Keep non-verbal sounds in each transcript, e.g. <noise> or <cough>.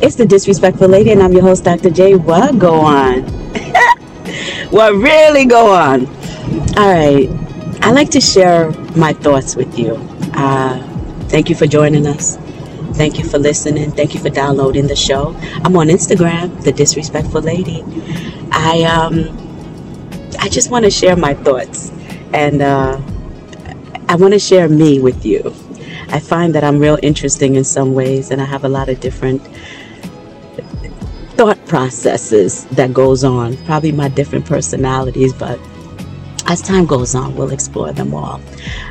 It's the Disrespectful Lady, and I'm your host, Dr. J. What go on? <laughs> what really go on? All right. I like to share my thoughts with you. Uh, thank you for joining us. Thank you for listening. Thank you for downloading the show. I'm on Instagram, the Disrespectful Lady. I um, I just want to share my thoughts, and uh, I want to share me with you. I find that I'm real interesting in some ways, and I have a lot of different thought processes that goes on. Probably my different personalities, but as time goes on, we'll explore them all.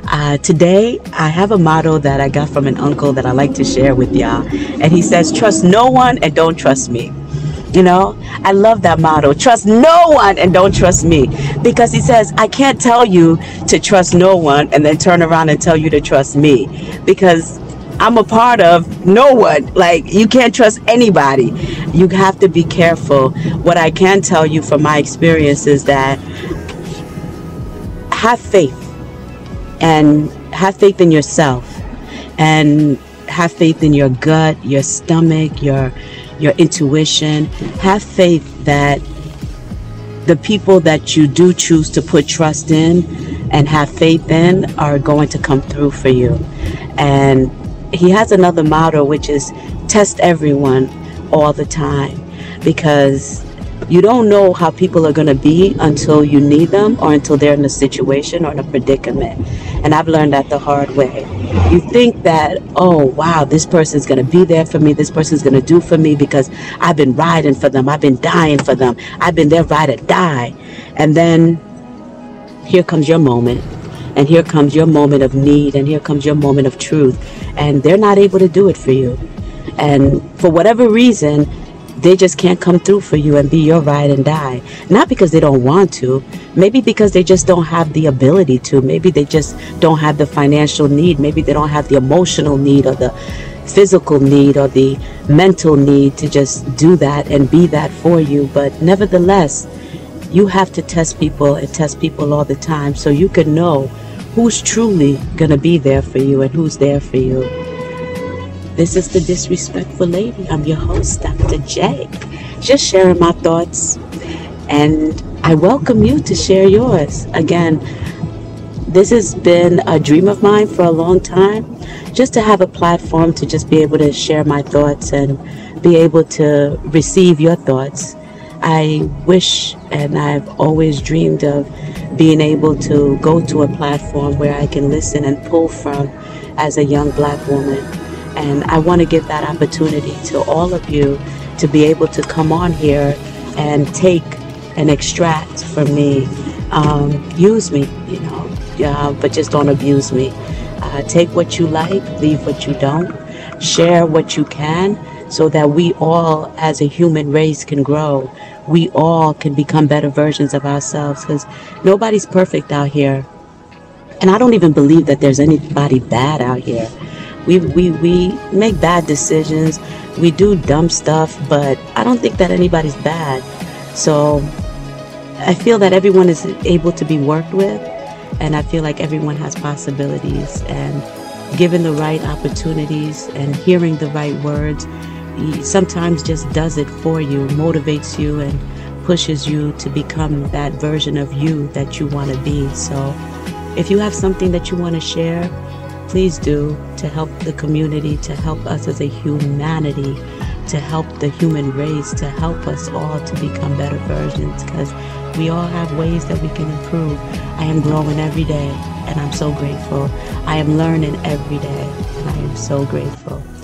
Uh, today, I have a motto that I got from an uncle that I like to share with y'all, and he says, "Trust no one and don't trust me." You know, I love that motto. Trust no one and don't trust me. Because he says, I can't tell you to trust no one and then turn around and tell you to trust me. Because I'm a part of no one. Like, you can't trust anybody. You have to be careful. What I can tell you from my experience is that have faith and have faith in yourself and have faith in your gut, your stomach, your your intuition. Have faith that the people that you do choose to put trust in and have faith in are going to come through for you. And he has another motto, which is test everyone all the time because you don't know how people are going to be until you need them or until they're in a situation or in a predicament. And I've learned that the hard way. You think that, oh, wow, this person's going to be there for me. This person's going to do for me because I've been riding for them. I've been dying for them. I've been their ride or die. And then here comes your moment. And here comes your moment of need. And here comes your moment of truth. And they're not able to do it for you. And for whatever reason, they just can't come through for you and be your ride and die. Not because they don't want to, maybe because they just don't have the ability to. Maybe they just don't have the financial need. Maybe they don't have the emotional need or the physical need or the mental need to just do that and be that for you. But nevertheless, you have to test people and test people all the time so you can know who's truly going to be there for you and who's there for you. This is the Disrespectful Lady. I'm your host, Dr. J. Just sharing my thoughts, and I welcome you to share yours. Again, this has been a dream of mine for a long time, just to have a platform to just be able to share my thoughts and be able to receive your thoughts. I wish and I've always dreamed of being able to go to a platform where I can listen and pull from as a young black woman. And I want to give that opportunity to all of you to be able to come on here and take and extract from me. Um, use me, you know, uh, but just don't abuse me. Uh, take what you like, leave what you don't. Share what you can so that we all, as a human race, can grow. We all can become better versions of ourselves because nobody's perfect out here. And I don't even believe that there's anybody bad out here. We, we, we make bad decisions. We do dumb stuff, but I don't think that anybody's bad. So I feel that everyone is able to be worked with, and I feel like everyone has possibilities. And given the right opportunities and hearing the right words, sometimes just does it for you, motivates you, and pushes you to become that version of you that you want to be. So if you have something that you want to share, please do to help the community, to help us as a humanity, to help the human race, to help us all to become better versions because we all have ways that we can improve. I am growing every day and I'm so grateful. I am learning every day and I am so grateful.